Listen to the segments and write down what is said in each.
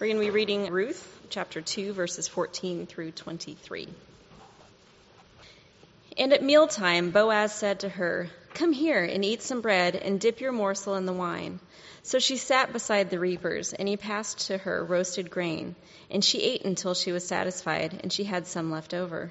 We're going to be reading Ruth chapter 2, verses 14 through 23. And at mealtime, Boaz said to her, Come here and eat some bread and dip your morsel in the wine. So she sat beside the reapers, and he passed to her roasted grain. And she ate until she was satisfied, and she had some left over.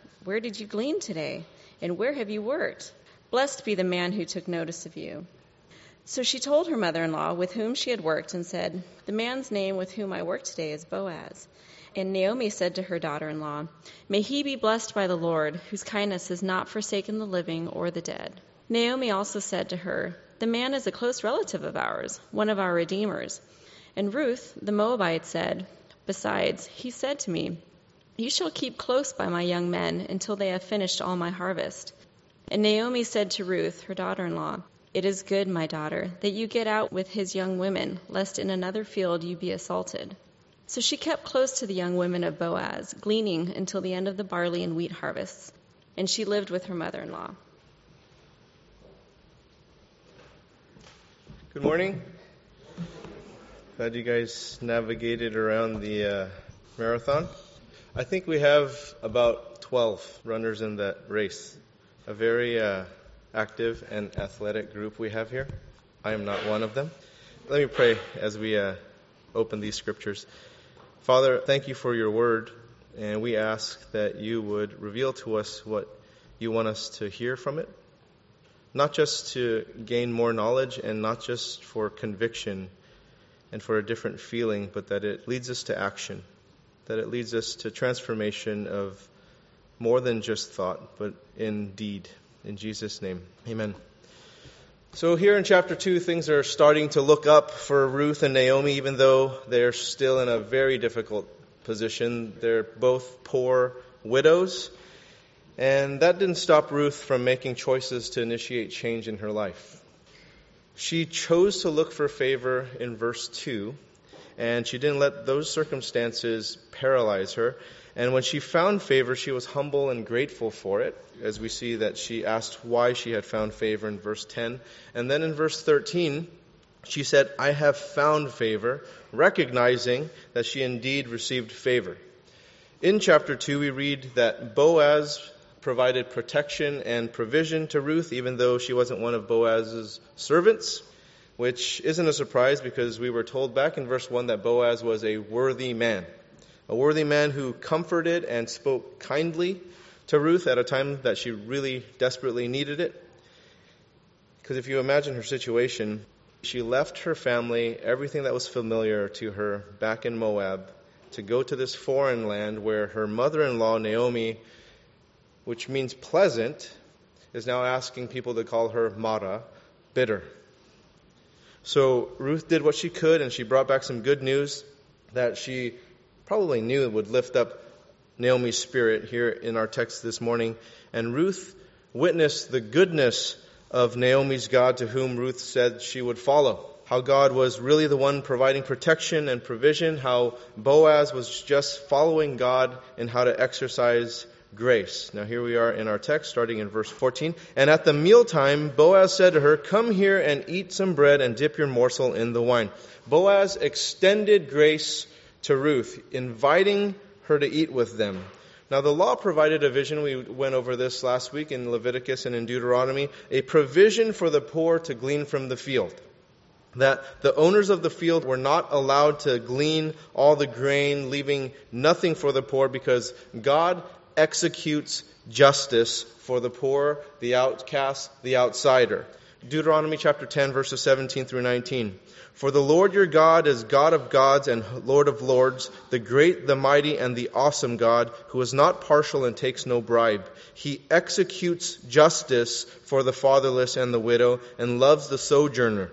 Where did you glean today? And where have you worked? Blessed be the man who took notice of you. So she told her mother in law with whom she had worked and said, The man's name with whom I work today is Boaz. And Naomi said to her daughter in law, May he be blessed by the Lord, whose kindness has not forsaken the living or the dead. Naomi also said to her, The man is a close relative of ours, one of our redeemers. And Ruth, the Moabite, said, Besides, he said to me, You shall keep close by my young men until they have finished all my harvest. And Naomi said to Ruth, her daughter in law, It is good, my daughter, that you get out with his young women, lest in another field you be assaulted. So she kept close to the young women of Boaz, gleaning until the end of the barley and wheat harvests, and she lived with her mother in law. Good morning. Glad you guys navigated around the uh, marathon. I think we have about 12 runners in that race. A very uh, active and athletic group we have here. I am not one of them. Let me pray as we uh, open these scriptures. Father, thank you for your word, and we ask that you would reveal to us what you want us to hear from it, not just to gain more knowledge and not just for conviction and for a different feeling, but that it leads us to action, that it leads us to transformation of more than just thought, but in deed. In Jesus' name, amen. So, here in chapter 2, things are starting to look up for Ruth and Naomi, even though they're still in a very difficult position. They're both poor widows. And that didn't stop Ruth from making choices to initiate change in her life. She chose to look for favor in verse 2, and she didn't let those circumstances paralyze her. And when she found favor, she was humble and grateful for it, as we see that she asked why she had found favor in verse 10. And then in verse 13, she said, I have found favor, recognizing that she indeed received favor. In chapter 2, we read that Boaz provided protection and provision to Ruth, even though she wasn't one of Boaz's servants, which isn't a surprise because we were told back in verse 1 that Boaz was a worthy man a worthy man who comforted and spoke kindly to Ruth at a time that she really desperately needed it. Because if you imagine her situation, she left her family, everything that was familiar to her back in Moab, to go to this foreign land where her mother in law, Naomi, which means pleasant, is now asking people to call her Mara, bitter. So Ruth did what she could, and she brought back some good news that she probably knew would lift up Naomi's spirit here in our text this morning. And Ruth witnessed the goodness of Naomi's God to whom Ruth said she would follow. How God was really the one providing protection and provision. How Boaz was just following God in how to exercise grace. Now here we are in our text starting in verse 14. And at the mealtime, Boaz said to her, Come here and eat some bread and dip your morsel in the wine. Boaz extended grace to Ruth, inviting her to eat with them. Now, the law provided a vision. We went over this last week in Leviticus and in Deuteronomy a provision for the poor to glean from the field. That the owners of the field were not allowed to glean all the grain, leaving nothing for the poor, because God executes justice for the poor, the outcast, the outsider. Deuteronomy chapter 10, verses 17 through 19. For the Lord your God is God of gods and Lord of lords, the great, the mighty, and the awesome God, who is not partial and takes no bribe. He executes justice for the fatherless and the widow, and loves the sojourner,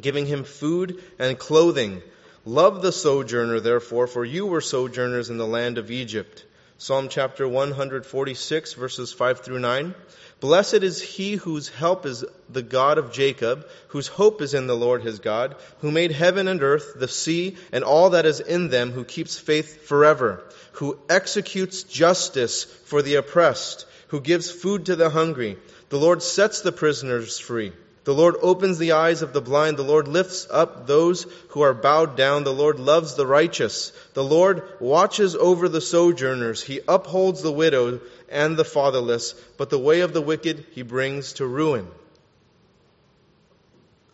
giving him food and clothing. Love the sojourner, therefore, for you were sojourners in the land of Egypt. Psalm chapter 146, verses 5 through 9. Blessed is he whose help is the God of Jacob, whose hope is in the Lord his God, who made heaven and earth, the sea, and all that is in them, who keeps faith forever, who executes justice for the oppressed, who gives food to the hungry. The Lord sets the prisoners free. The Lord opens the eyes of the blind. The Lord lifts up those who are bowed down. The Lord loves the righteous. The Lord watches over the sojourners. He upholds the widow and the fatherless, but the way of the wicked he brings to ruin.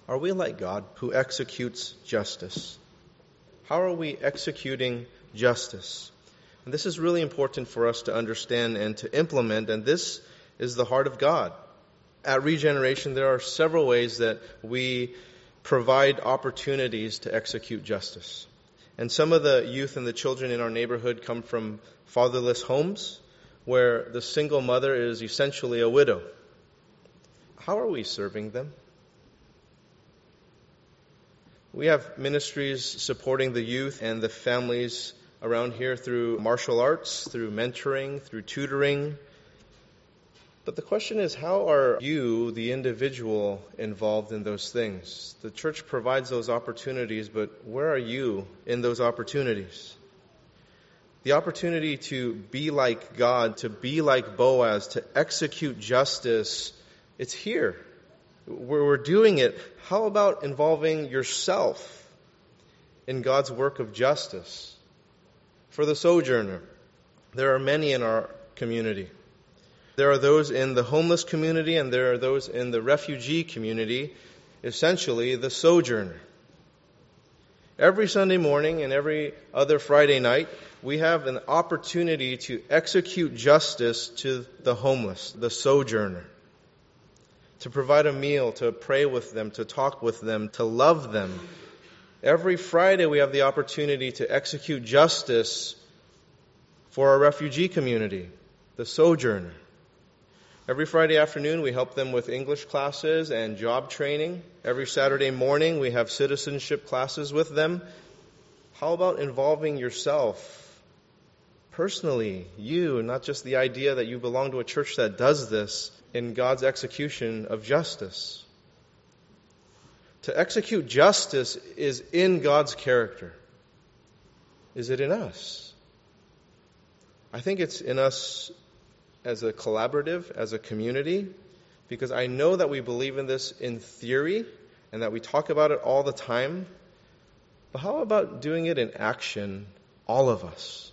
Are we like God who executes justice? How are we executing justice? And this is really important for us to understand and to implement, and this is the heart of God at Regeneration, there are several ways that we provide opportunities to execute justice. And some of the youth and the children in our neighborhood come from fatherless homes where the single mother is essentially a widow. How are we serving them? We have ministries supporting the youth and the families around here through martial arts, through mentoring, through tutoring, but the question is, how are you, the individual, involved in those things? The church provides those opportunities, but where are you in those opportunities? The opportunity to be like God, to be like Boaz, to execute justice, it's here. We're doing it. How about involving yourself in God's work of justice? For the sojourner, there are many in our community. There are those in the homeless community and there are those in the refugee community, essentially the sojourner. Every Sunday morning and every other Friday night, we have an opportunity to execute justice to the homeless, the sojourner. To provide a meal, to pray with them, to talk with them, to love them. Every Friday we have the opportunity to execute justice for our refugee community, the sojourner. Every Friday afternoon, we help them with English classes and job training. Every Saturday morning, we have citizenship classes with them. How about involving yourself personally, you, not just the idea that you belong to a church that does this, in God's execution of justice? To execute justice is in God's character. Is it in us? I think it's in us as a collaborative, as a community, because I know that we believe in this in theory and that we talk about it all the time. But how about doing it in action, all of us?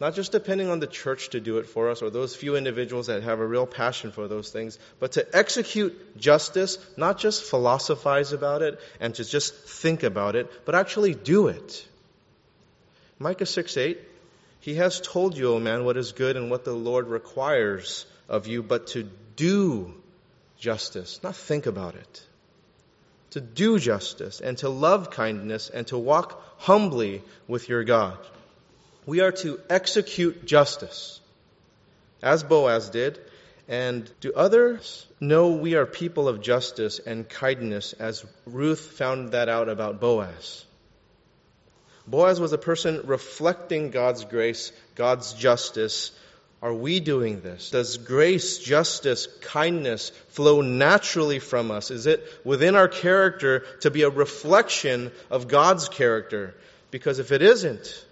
Not just depending on the church to do it for us or those few individuals that have a real passion for those things, but to execute justice, not just philosophize about it and to just think about it, but actually do it. Micah 6 8 he has told you, O man, what is good and what the Lord requires of you, but to do justice, not think about it. To do justice and to love kindness and to walk humbly with your God. We are to execute justice, as Boaz did, and do others know we are people of justice and kindness, as Ruth found that out about Boaz? Boaz was a person reflecting God's grace, God's justice. Are we doing this? Does grace, justice, kindness flow naturally from us? Is it within our character to be a reflection of God's character? Because if it isn't,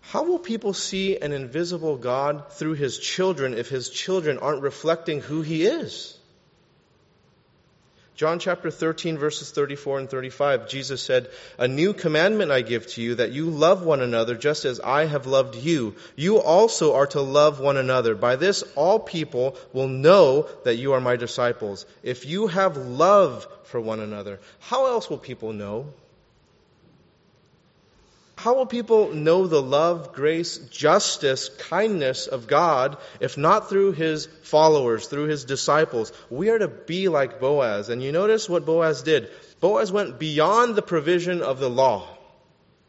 how will people see an invisible God through his children if his children aren't reflecting who he is? John chapter 13, verses 34 and 35, Jesus said, A new commandment I give to you, that you love one another just as I have loved you. You also are to love one another. By this, all people will know that you are my disciples. If you have love for one another, how else will people know? How will people know the love, grace, justice, kindness of God if not through his followers, through his disciples? We are to be like Boaz. And you notice what Boaz did. Boaz went beyond the provision of the law.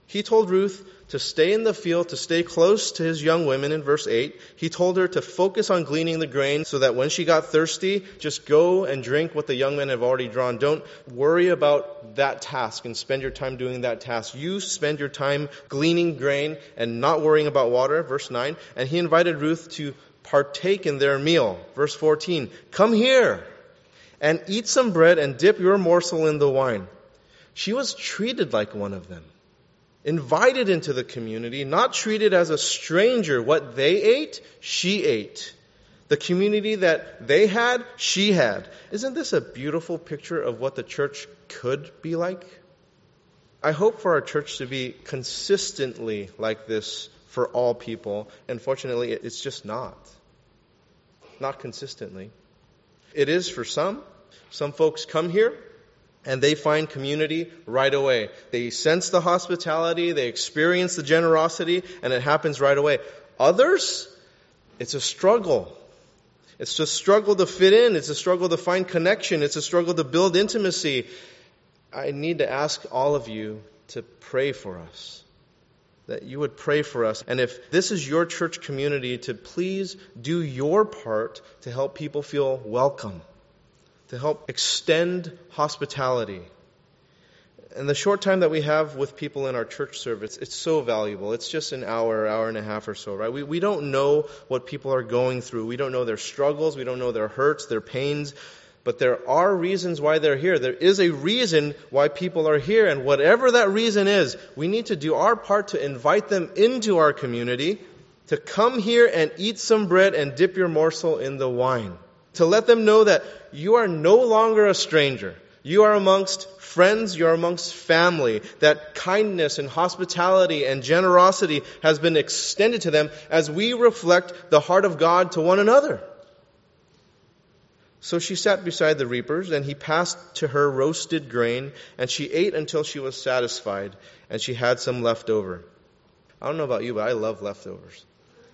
He told Ruth to stay in the field, to stay close to his young women in verse 8. He told her to focus on gleaning the grain so that when she got thirsty, just go and drink what the young men have already drawn. Don't worry about that task and spend your time doing that task. You spend your time gleaning grain and not worrying about water. Verse 9. And he invited Ruth to partake in their meal. Verse 14. Come here and eat some bread and dip your morsel in the wine. She was treated like one of them invited into the community, not treated as a stranger. What they ate, she ate. The community that they had, she had. Isn't this a beautiful picture of what the church could be like? I hope for our church to be consistently like this for all people. Unfortunately, it's just not. Not consistently. It is for some. Some folks come here, and they find community right away. They sense the hospitality, they experience the generosity, and it happens right away. Others, it's a struggle. It's a struggle to fit in. It's a struggle to find connection. It's a struggle to build intimacy. I need to ask all of you to pray for us. That you would pray for us. And if this is your church community, to please do your part to help people feel welcome to help extend hospitality. And the short time that we have with people in our church service, it's so valuable. It's just an hour, hour and a half or so, right? We, we don't know what people are going through. We don't know their struggles. We don't know their hurts, their pains. But there are reasons why they're here. There is a reason why people are here. And whatever that reason is, we need to do our part to invite them into our community, to come here and eat some bread and dip your morsel in the wine to let them know that you are no longer a stranger. You are amongst friends, you are amongst family, that kindness and hospitality and generosity has been extended to them as we reflect the heart of God to one another. So she sat beside the reapers, and he passed to her roasted grain, and she ate until she was satisfied, and she had some left over. I don't know about you, but I love leftovers.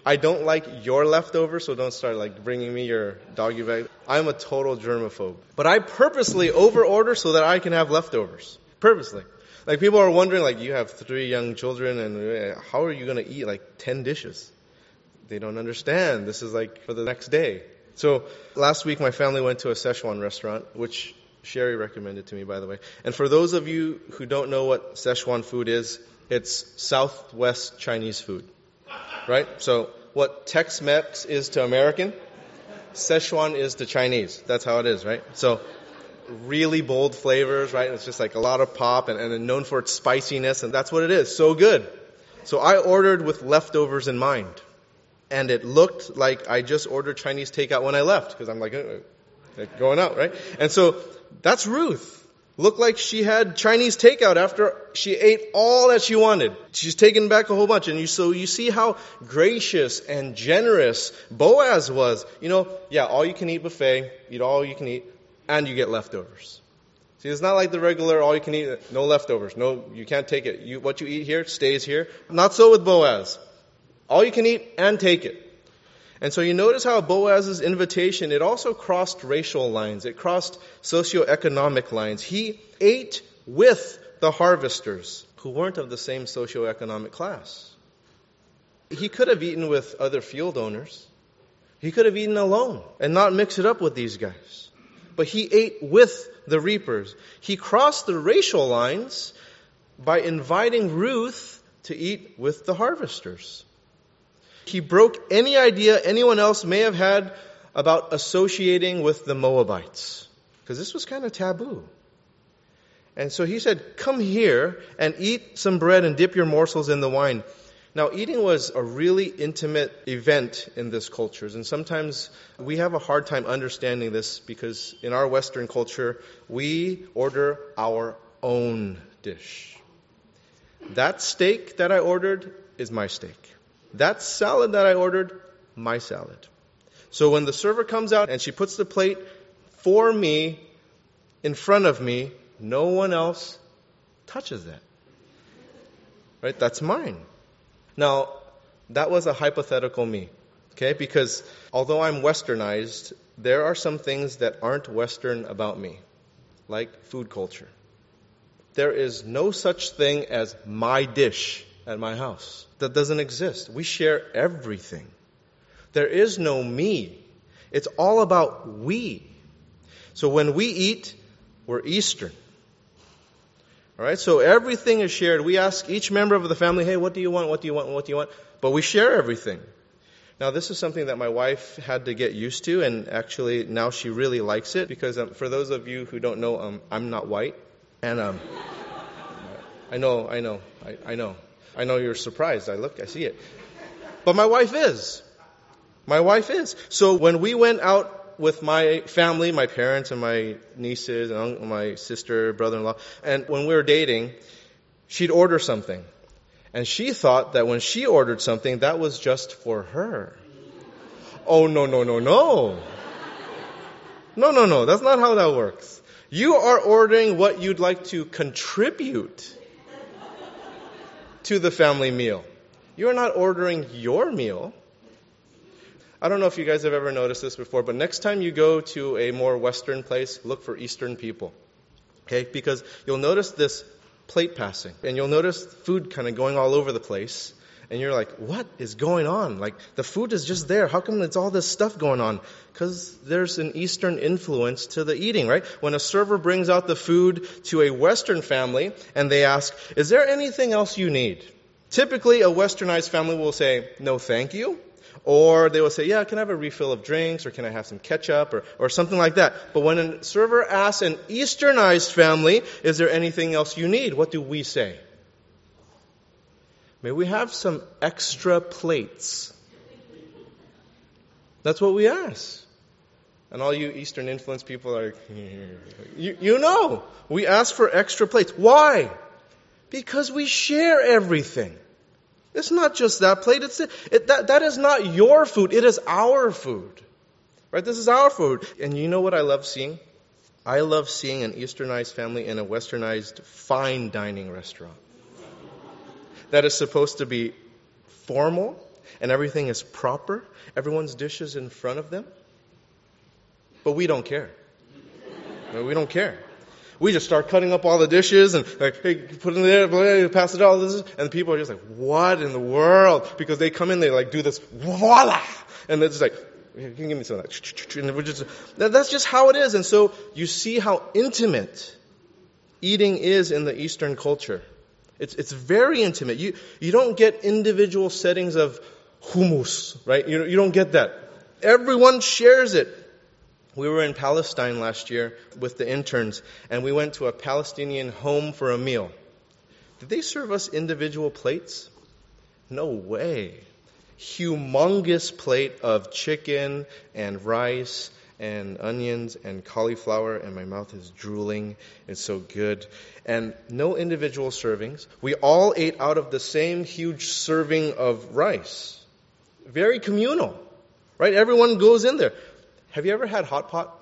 I don't like your leftovers, so don't start like bringing me your doggy bag. I'm a total germaphobe. But I purposely overorder so that I can have leftovers. Purposely. Like people are wondering, like you have three young children, and uh, how are you going to eat like ten dishes? They don't understand. This is like for the next day. So last week, my family went to a Szechuan restaurant, which Sherry recommended to me, by the way. And for those of you who don't know what Szechuan food is, it's Southwest Chinese food right? So what Tex-Mex is to American, Szechuan is to Chinese. That's how it is, right? So really bold flavors, right? It's just like a lot of pop and, and known for its spiciness, and that's what it is. So good. So I ordered with leftovers in mind. And it looked like I just ordered Chinese takeout when I left, because I'm like, uh, going out, right? And so that's Ruth looked like she had Chinese takeout after she ate all that she wanted. She's taken back a whole bunch. And you, so you see how gracious and generous Boaz was. You know, yeah, all you can eat buffet, eat all you can eat, and you get leftovers. See, it's not like the regular all you can eat, uh, no leftovers. No, you can't take it. You, what you eat here stays here. Not so with Boaz. All you can eat and take it. And so you notice how Boaz's invitation, it also crossed racial lines. It crossed socioeconomic lines. He ate with the harvesters who weren't of the same socioeconomic class. He could have eaten with other field owners. He could have eaten alone and not mix it up with these guys. But he ate with the reapers. He crossed the racial lines by inviting Ruth to eat with the harvesters. He broke any idea anyone else may have had about associating with the Moabites. Because this was kind of taboo. And so he said, Come here and eat some bread and dip your morsels in the wine. Now, eating was a really intimate event in this culture, and sometimes we have a hard time understanding this because in our Western culture, we order our own dish. That steak that I ordered is my steak. That salad that I ordered, my salad. So when the server comes out and she puts the plate for me in front of me, no one else touches that. Right? That's mine. Now, that was a hypothetical me. Okay? Because although I'm westernized, there are some things that aren't western about me, like food culture. There is no such thing as my dish at my house. That doesn't exist. We share everything. There is no me. It's all about we. So when we eat, we're Eastern. All right, so everything is shared. We ask each member of the family, hey, what do you want? What do you want? What do you want? But we share everything. Now, this is something that my wife had to get used to, and actually now she really likes it because um, for those of you who don't know, um, I'm not white, and um, I know, I know, I, I know, I know you're surprised. I look, I see it, but my wife is. My wife is. So when we went out with my family, my parents and my nieces and my sister, brother-in-law, and when we were dating, she'd order something. And she thought that when she ordered something, that was just for her. Oh, no, no, no, no. No, no, no. That's not how that works. You are ordering what you'd like to contribute to the family meal. You're not ordering your meal. I don't know if you guys have ever noticed this before, but next time you go to a more Western place, look for Eastern people. Okay? Because you'll notice this plate passing. And you'll notice food kind of going all over the place. And you're like, what is going on? Like, the food is just there. How come it's all this stuff going on? Because there's an Eastern influence to the eating, right? When a server brings out the food to a Western family and they ask, is there anything else you need? Typically, a westernized family will say, no, thank you. Or they will say, yeah, can I have a refill of drinks? Or can I have some ketchup? Or, or something like that. But when a server asks an Easternized family, is there anything else you need? What do we say? May we have some extra plates? That's what we ask. And all you Eastern influence people are, you, you know, we ask for extra plates. Why? Because we share everything. It's not just that plate. It's it, that, that is not your food. It is our food. Right? This is our food. And you know what I love seeing? I love seeing an Easternized family in a Westernized fine dining restaurant. That is supposed to be formal and everything is proper. Everyone's dishes in front of them. But we don't care. We don't care we just start cutting up all the dishes and like, hey, put it in there, pass it all. This, and people are just like, what in the world? Because they come in, they like do this, voila! And they're just like, can you give me some of that? And we're just, that's just how it is. And so you see how intimate eating is in the Eastern culture. It's, it's very intimate. You, you don't get individual settings of hummus, right? You, you don't get that. Everyone shares it. We were in Palestine last year with the interns, and we went to a Palestinian home for a meal. Did they serve us individual plates? No way. Humongous plate of chicken and rice and onions and cauliflower, and my mouth is drooling. It's so good. And no individual servings. We all ate out of the same huge serving of rice. Very communal, right? Everyone goes in there. Have you ever had hot pot?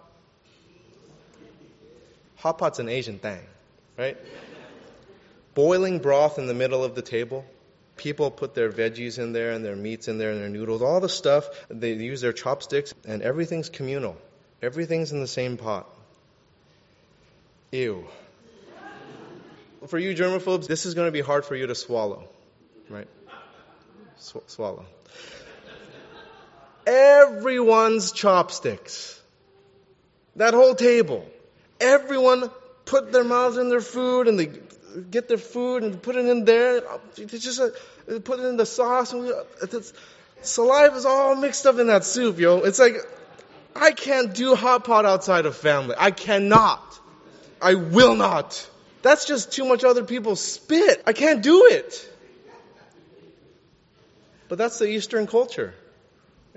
Hot pot's an Asian thing, right? Boiling broth in the middle of the table. People put their veggies in there and their meats in there and their noodles, all the stuff. They use their chopsticks, and everything's communal. Everything's in the same pot. Ew. For you germaphobes, this is going to be hard for you to swallow, right? Sw- swallow everyone's chopsticks. That whole table. Everyone put their mouths in their food and they get their food and put it in there. It's just a, put it in the sauce and we, saliva is all mixed up in that soup, yo. It's like, I can't do hot pot outside of family. I cannot. I will not. That's just too much other people spit. I can't do it. But that's the Eastern culture.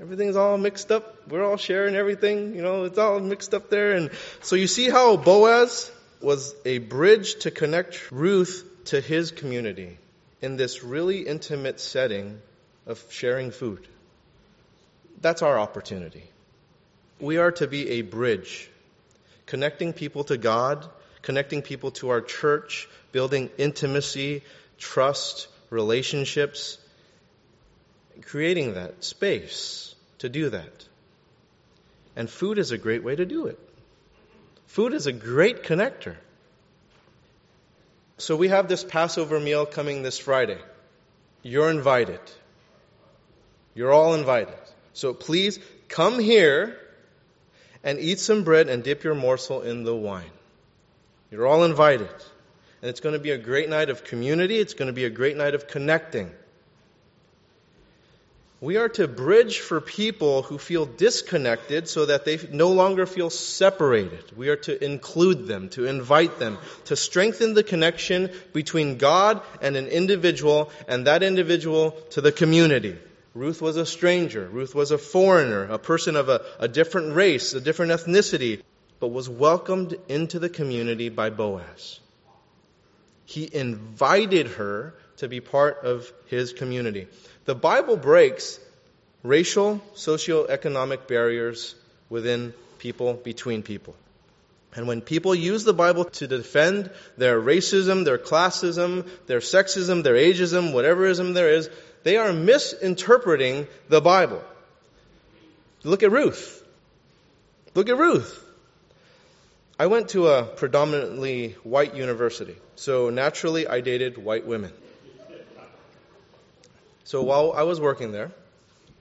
Everything's all mixed up. We're all sharing everything. You know, it's all mixed up there. And so you see how Boaz was a bridge to connect Ruth to his community in this really intimate setting of sharing food. That's our opportunity. We are to be a bridge, connecting people to God, connecting people to our church, building intimacy, trust, relationships, creating that space to do that. And food is a great way to do it. Food is a great connector. So we have this Passover meal coming this Friday. You're invited. You're all invited. So please come here and eat some bread and dip your morsel in the wine. You're all invited. And it's going to be a great night of community. It's going to be a great night of connecting. We are to bridge for people who feel disconnected so that they no longer feel separated. We are to include them, to invite them, to strengthen the connection between God and an individual and that individual to the community. Ruth was a stranger. Ruth was a foreigner, a person of a, a different race, a different ethnicity, but was welcomed into the community by Boaz. He invited her to be part of his community. The Bible breaks racial, socioeconomic barriers within people, between people. And when people use the Bible to defend their racism, their classism, their sexism, their ageism, whatever ism there is, they are misinterpreting the Bible. Look at Ruth. Look at Ruth. I went to a predominantly white university, so naturally I dated white women. So while I was working there,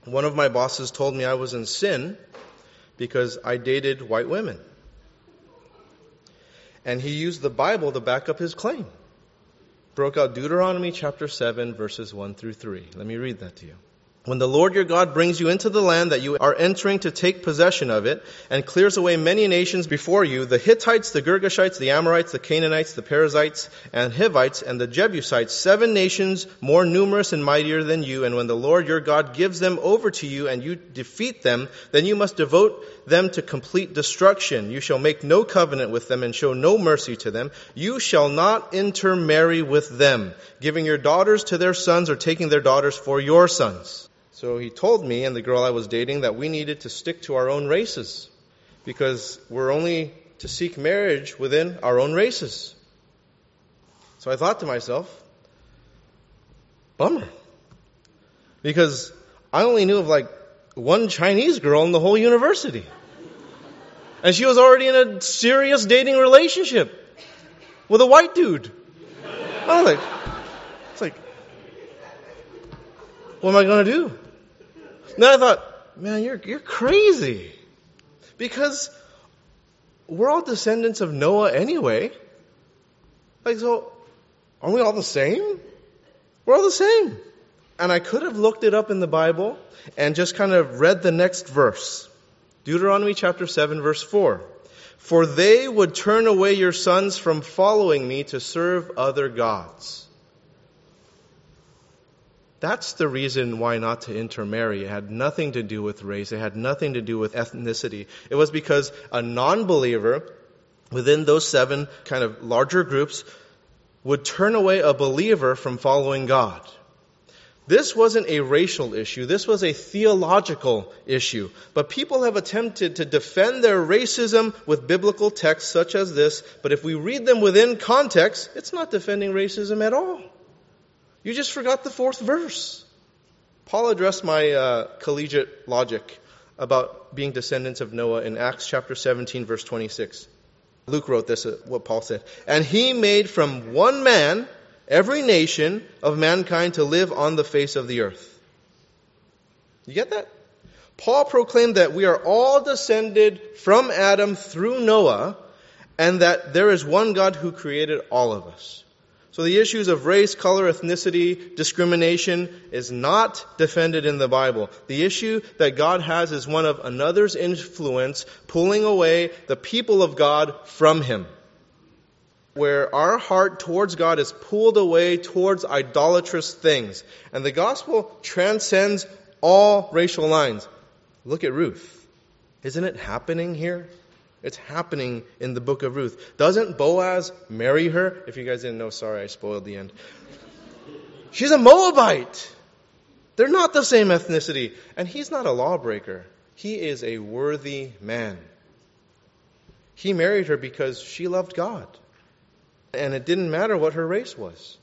one of my bosses told me I was in sin because I dated white women. And he used the Bible to back up his claim. Broke out Deuteronomy chapter 7, verses 1 through 3. Let me read that to you. When the Lord your God brings you into the land that you are entering to take possession of it, and clears away many nations before you, the Hittites, the Girgashites, the Amorites, the Canaanites, the Perizzites, and Hivites, and the Jebusites, seven nations more numerous and mightier than you, and when the Lord your God gives them over to you and you defeat them, then you must devote them to complete destruction. You shall make no covenant with them and show no mercy to them. You shall not intermarry with them, giving your daughters to their sons or taking their daughters for your sons. So he told me and the girl I was dating that we needed to stick to our own races because we're only to seek marriage within our own races. So I thought to myself, bummer. Because I only knew of like one Chinese girl in the whole university. And she was already in a serious dating relationship with a white dude. I was like, it's like, what am I going to do? Then I thought, man, you're, you're crazy. Because we're all descendants of Noah anyway. Like, so, aren't we all the same? We're all the same. And I could have looked it up in the Bible and just kind of read the next verse. Deuteronomy chapter 7 verse 4. For they would turn away your sons from following me to serve other gods. That's the reason why not to intermarry. It had nothing to do with race. It had nothing to do with ethnicity. It was because a non-believer within those seven kind of larger groups would turn away a believer from following God. This wasn't a racial issue. This was a theological issue. But people have attempted to defend their racism with biblical texts such as this. But if we read them within context, it's not defending racism at all. You just forgot the fourth verse. Paul addressed my uh, collegiate logic about being descendants of Noah in Acts chapter 17, verse 26. Luke wrote this, uh, what Paul said. And he made from one man every nation of mankind to live on the face of the earth. You get that? Paul proclaimed that we are all descended from Adam through Noah, and that there is one God who created all of us. So the issues of race, color, ethnicity, discrimination is not defended in the Bible. The issue that God has is one of another's influence pulling away the people of God from Him. Where our heart towards God is pulled away towards idolatrous things. And the gospel transcends all racial lines. Look at Ruth. Isn't it happening here? It's happening in the book of Ruth. Doesn't Boaz marry her? If you guys didn't know, sorry, I spoiled the end. She's a Moabite. They're not the same ethnicity. And he's not a lawbreaker. He is a worthy man. He married her because she loved God. And it didn't matter what her race was.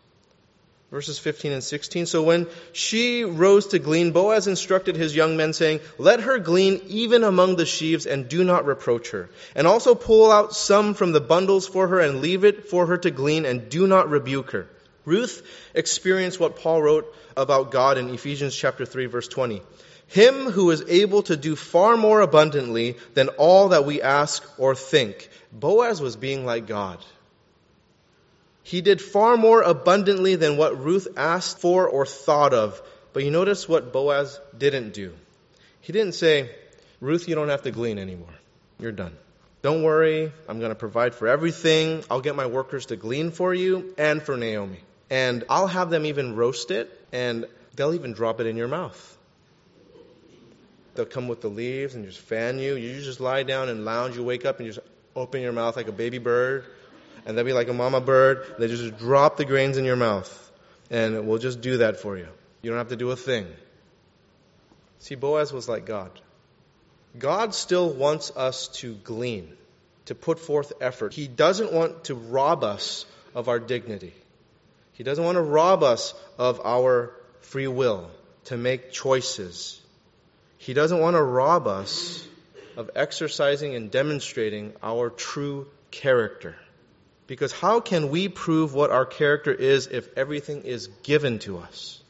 Verses 15 and 16. So when she rose to glean, Boaz instructed his young men, saying, Let her glean even among the sheaves, and do not reproach her. And also pull out some from the bundles for her, and leave it for her to glean, and do not rebuke her. Ruth experienced what Paul wrote about God in Ephesians chapter 3, verse 20. Him who is able to do far more abundantly than all that we ask or think. Boaz was being like God. He did far more abundantly than what Ruth asked for or thought of. But you notice what Boaz didn't do. He didn't say, Ruth, you don't have to glean anymore. You're done. Don't worry, I'm going to provide for everything. I'll get my workers to glean for you and for Naomi. And I'll have them even roast it, and they'll even drop it in your mouth. They'll come with the leaves and just fan you. You just lie down and lounge. You wake up and just open your mouth like a baby bird and they'll be like a mama bird. They just drop the grains in your mouth, and we'll just do that for you. You don't have to do a thing. See, Boaz was like God. God still wants us to glean, to put forth effort. He doesn't want to rob us of our dignity. He doesn't want to rob us of our free will to make choices. He doesn't want to rob us of exercising and demonstrating our true character. Because how can we prove what our character is if everything is given to us?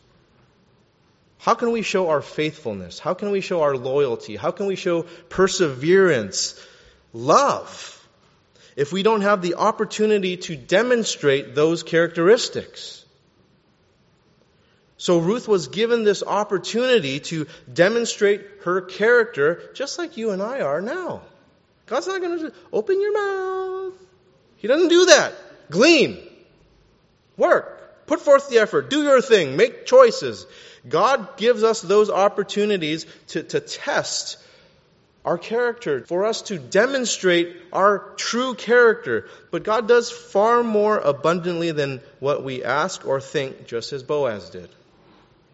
How can we show our faithfulness? How can we show our loyalty? How can we show perseverance, love, if we don't have the opportunity to demonstrate those characteristics? So Ruth was given this opportunity to demonstrate her character just like you and I are now. God's not going to open your mouth. He doesn't do that. Glean. Work. Put forth the effort. Do your thing. Make choices. God gives us those opportunities to, to test our character, for us to demonstrate our true character. But God does far more abundantly than what we ask or think, just as Boaz did.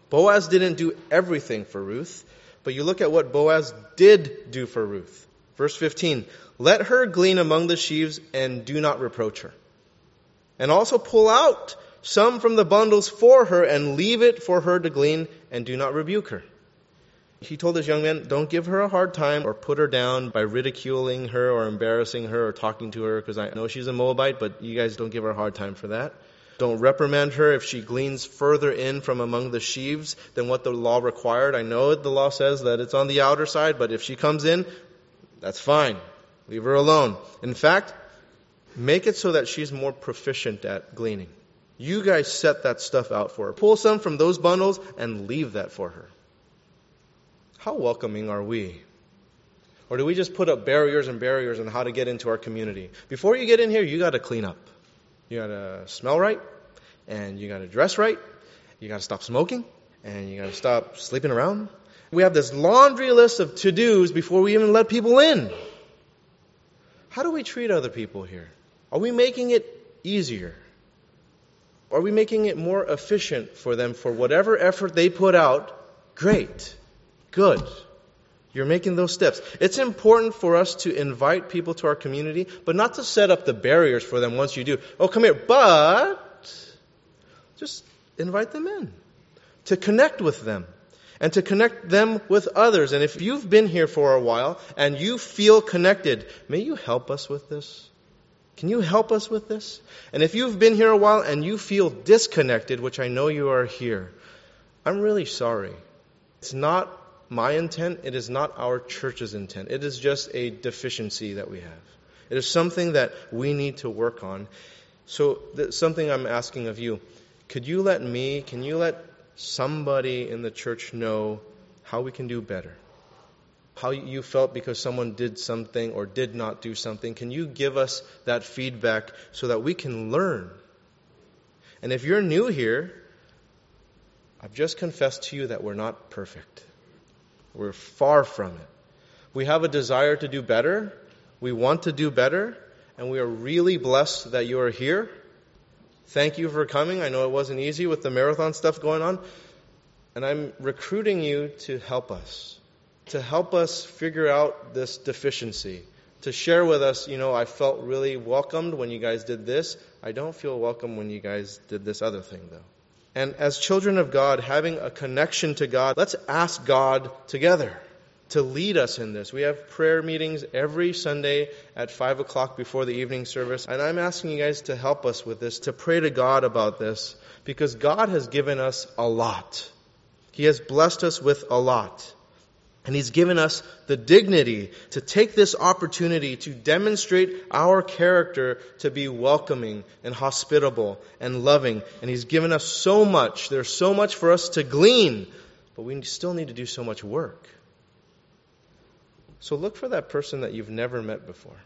Boaz didn't do everything for Ruth, but you look at what Boaz did do for Ruth. Verse 15 let her glean among the sheaves and do not reproach her. And also pull out some from the bundles for her and leave it for her to glean and do not rebuke her. He told his young men, don't give her a hard time or put her down by ridiculing her or embarrassing her or talking to her because I know she's a Moabite, but you guys don't give her a hard time for that. Don't reprimand her if she gleans further in from among the sheaves than what the law required. I know the law says that it's on the outer side, but if she comes in, that's fine. Leave her alone. In fact, make it so that she's more proficient at gleaning. You guys set that stuff out for her. Pull some from those bundles and leave that for her. How welcoming are we? Or do we just put up barriers and barriers on how to get into our community? Before you get in here, you got to clean up. You got to smell right, and you got to dress right. You got to stop smoking, and you got to stop sleeping around. We have this laundry list of to dos before we even let people in. How do we treat other people here? Are we making it easier? Are we making it more efficient for them for whatever effort they put out? Great. Good. You're making those steps. It's important for us to invite people to our community, but not to set up the barriers for them once you do. Oh, come here. But just invite them in to connect with them and to connect them with others. And if you've been here for a while and you feel connected, may you help us with this? Can you help us with this? And if you've been here a while and you feel disconnected, which I know you are here, I'm really sorry. It's not my intent. It is not our church's intent. It is just a deficiency that we have. It is something that we need to work on. So, something I'm asking of you. Could you let me, can you let somebody in the church know how we can do better. How you felt because someone did something or did not do something. Can you give us that feedback so that we can learn? And if you're new here, I've just confessed to you that we're not perfect. We're far from it. We have a desire to do better. We want to do better. And we are really blessed that you are here. Thank you for coming. I know it wasn't easy with the marathon stuff going on. And I'm recruiting you to help us, to help us figure out this deficiency, to share with us, you know, I felt really welcomed when you guys did this. I don't feel welcome when you guys did this other thing, though. And as children of God, having a connection to God, let's ask God together to lead us in this. We have prayer meetings every Sunday at 5 o'clock before the evening service. And I'm asking you guys to help us with this, to pray to God about this, because God has given us a lot. He has blessed us with a lot. And He's given us the dignity to take this opportunity to demonstrate our character to be welcoming and hospitable and loving. And He's given us so much. There's so much for us to glean, but we still need to do so much work. So look for that person that you've never met before.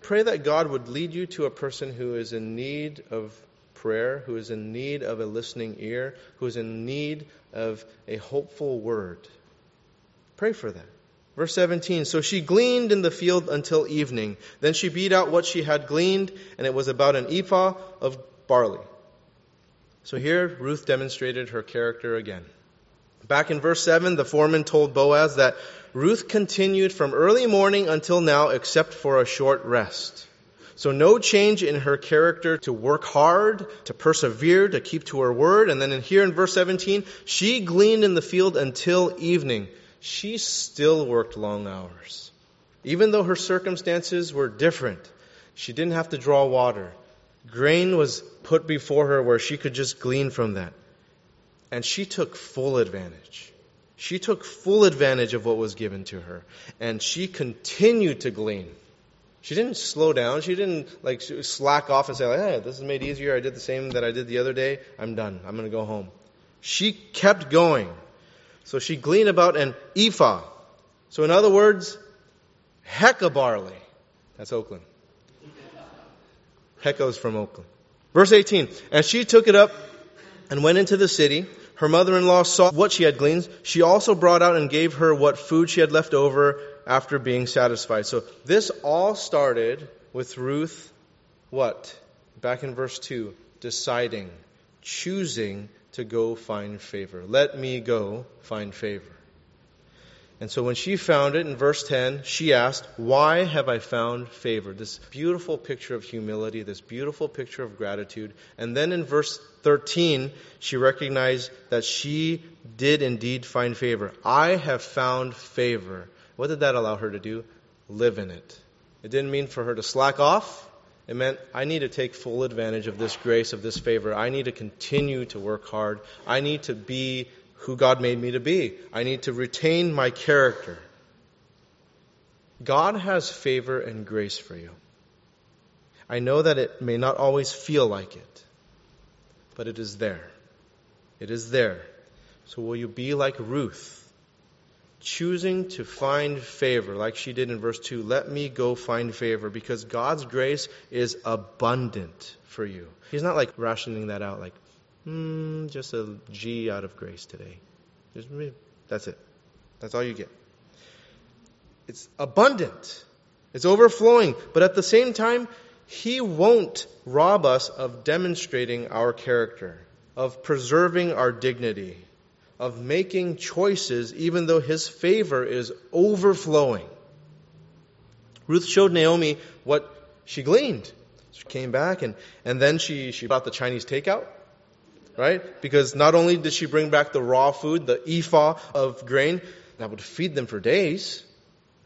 Pray that God would lead you to a person who is in need of prayer, who is in need of a listening ear, who is in need of a hopeful word. Pray for that. Verse 17 So she gleaned in the field until evening. Then she beat out what she had gleaned, and it was about an ephah of barley. So here Ruth demonstrated her character again. Back in verse 7, the foreman told Boaz that Ruth continued from early morning until now except for a short rest. So no change in her character to work hard, to persevere, to keep to her word. And then in here in verse 17, she gleaned in the field until evening. She still worked long hours. Even though her circumstances were different, she didn't have to draw water. Grain was put before her where she could just glean from that. And she took full advantage. She took full advantage of what was given to her. And she continued to glean. She didn't slow down. She didn't like slack off and say, like, hey, this is made easier. I did the same that I did the other day. I'm done. I'm going to go home. She kept going. So she gleaned about an ephah. So in other words, hecka barley. That's Oakland. Hecko's from Oakland. Verse 18. And she took it up and went into the city. Her mother-in-law saw what she had gleaned. She also brought out and gave her what food she had left over after being satisfied. So this all started with Ruth, what? Back in verse 2, deciding, choosing to go find favor. Let me go find favor. And so when she found it in verse 10, she asked, Why have I found favor? This beautiful picture of humility, this beautiful picture of gratitude. And then in verse 13, she recognized that she did indeed find favor. I have found favor. What did that allow her to do? Live in it. It didn't mean for her to slack off. It meant I need to take full advantage of this grace, of this favor. I need to continue to work hard. I need to be who God made me to be. I need to retain my character. God has favor and grace for you. I know that it may not always feel like it, but it is there. It is there. So will you be like Ruth? choosing to find favor, like she did in verse 2. Let me go find favor because God's grace is abundant for you. He's not like rationing that out, like, hmm, just a G out of grace today. Just, that's it. That's all you get. It's abundant, it's overflowing, but at the same time, He won't rob us of demonstrating our character, of preserving our dignity of making choices even though his favor is overflowing. Ruth showed Naomi what she gleaned. She came back and, and then she, she bought the Chinese takeout, right? Because not only did she bring back the raw food, the ephah of grain that would feed them for days,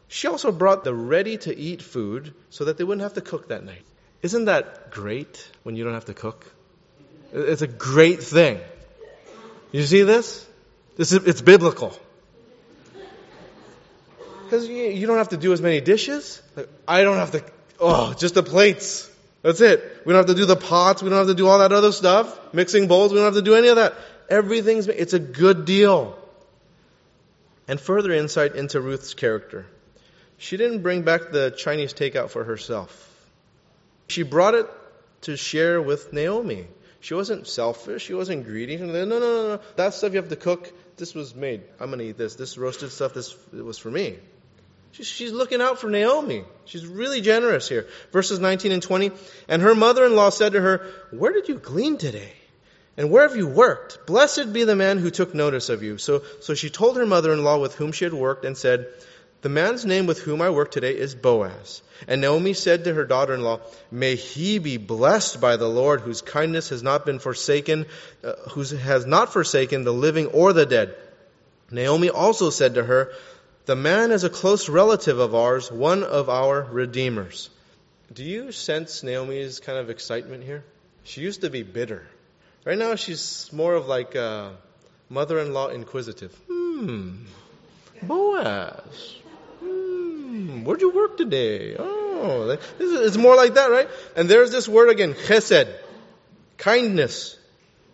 she also brought the ready to eat food so that they wouldn't have to cook that night. Isn't that great when you don't have to cook? It's a great thing. You see this? This is, it's biblical. Because you, don't have to do as many dishes. Like, I don't have to, oh, just the plates. That's it. We don't have to do the pots. We don't have to do all that other stuff. Mixing bowls. We don't have to do any of that. Everything's, it's a good deal. And further insight into Ruth's character. She didn't bring back the Chinese takeout for herself. She brought it to share with Naomi. She wasn't selfish. She wasn't greedy. no, no, no, no. That stuff you have to cook this was made. I'm going to eat this. This roasted stuff, this was for me. She's, looking out for Naomi. She's really generous here. Verses 19 and 20. And her mother in law said to her, Where did you glean today? And where have you worked? Blessed be the man who took notice of you. So, so she told her mother in law with whom she had worked and said, The man's name with whom I work today is Boaz. And Naomi said to her daughter in law, May he be blessed by the Lord, whose kindness has not been forsaken, uh, who has not forsaken the living or the dead. Naomi also said to her, The man is a close relative of ours, one of our redeemers. Do you sense Naomi's kind of excitement here? She used to be bitter. Right now, she's more of like a mother in law inquisitive. Hmm, Boaz. Hmm, where'd you work today? Oh, it's more like that, right? And there's this word again, chesed, kindness.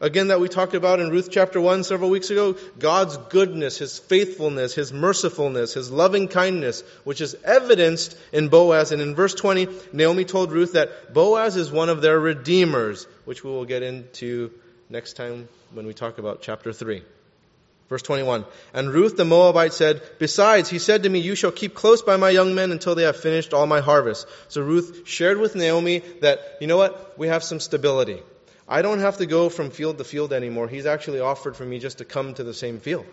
Again, that we talked about in Ruth chapter 1 several weeks ago. God's goodness, His faithfulness, His mercifulness, His loving kindness, which is evidenced in Boaz. And in verse 20, Naomi told Ruth that Boaz is one of their redeemers, which we will get into next time when we talk about chapter 3. Verse 21. And Ruth the Moabite said, Besides, he said to me, You shall keep close by my young men until they have finished all my harvest. So Ruth shared with Naomi that, you know what? We have some stability. I don't have to go from field to field anymore. He's actually offered for me just to come to the same field.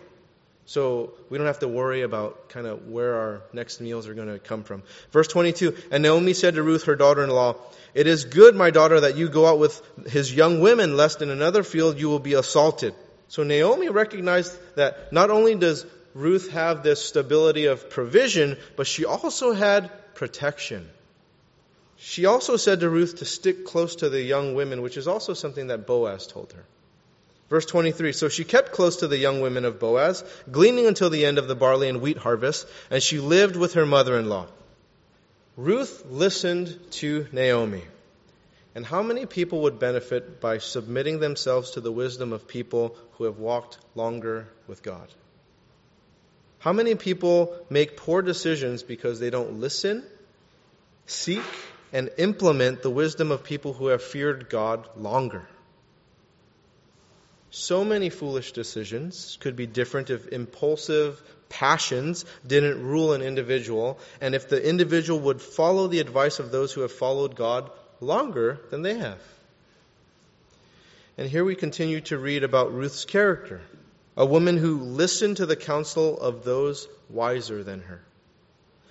So we don't have to worry about kind of where our next meals are going to come from. Verse 22. And Naomi said to Ruth, her daughter-in-law, It is good, my daughter, that you go out with his young women, lest in another field you will be assaulted. So Naomi recognized that not only does Ruth have this stability of provision, but she also had protection. She also said to Ruth to stick close to the young women, which is also something that Boaz told her. Verse 23 So she kept close to the young women of Boaz, gleaning until the end of the barley and wheat harvest, and she lived with her mother in law. Ruth listened to Naomi. And how many people would benefit by submitting themselves to the wisdom of people who have walked longer with God? How many people make poor decisions because they don't listen, seek, and implement the wisdom of people who have feared God longer? So many foolish decisions could be different if impulsive passions didn't rule an individual, and if the individual would follow the advice of those who have followed God longer than they have. And here we continue to read about Ruth's character a woman who listened to the counsel of those wiser than her,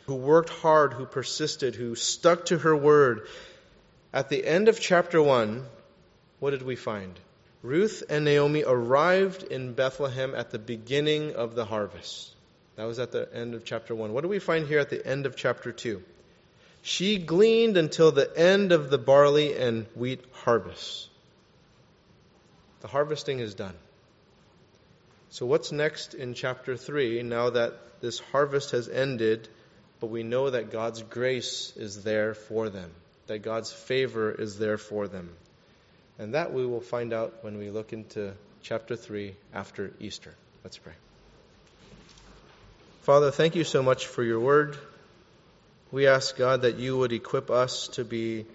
who worked hard, who persisted, who stuck to her word. At the end of chapter 1, what did we find? Ruth and Naomi arrived in Bethlehem at the beginning of the harvest. That was at the end of chapter 1. What do we find here at the end of chapter 2? She gleaned until the end of the barley and wheat harvest. The harvesting is done. So, what's next in chapter 3 now that this harvest has ended, but we know that God's grace is there for them, that God's favor is there for them? And that we will find out when we look into chapter 3 after Easter. Let's pray. Father, thank you so much for your word. We ask, God, that you would equip us to be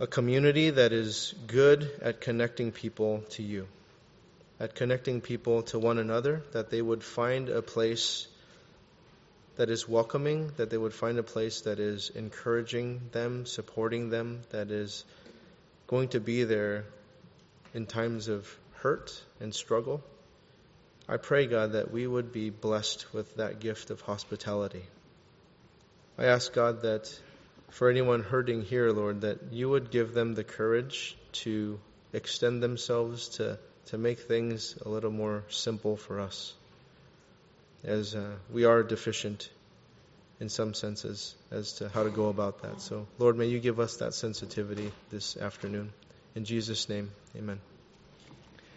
a community that is good at connecting people to you, at connecting people to one another, that they would find a place that is welcoming, that they would find a place that is encouraging them, supporting them, that is going to be there in times of hurt and struggle. I pray, God, that we would be blessed with that gift of hospitality. I ask God that for anyone hurting here, Lord, that you would give them the courage to extend themselves to, to make things a little more simple for us, as uh, we are deficient in some senses as to how to go about that. So, Lord, may you give us that sensitivity this afternoon. In Jesus' name, amen.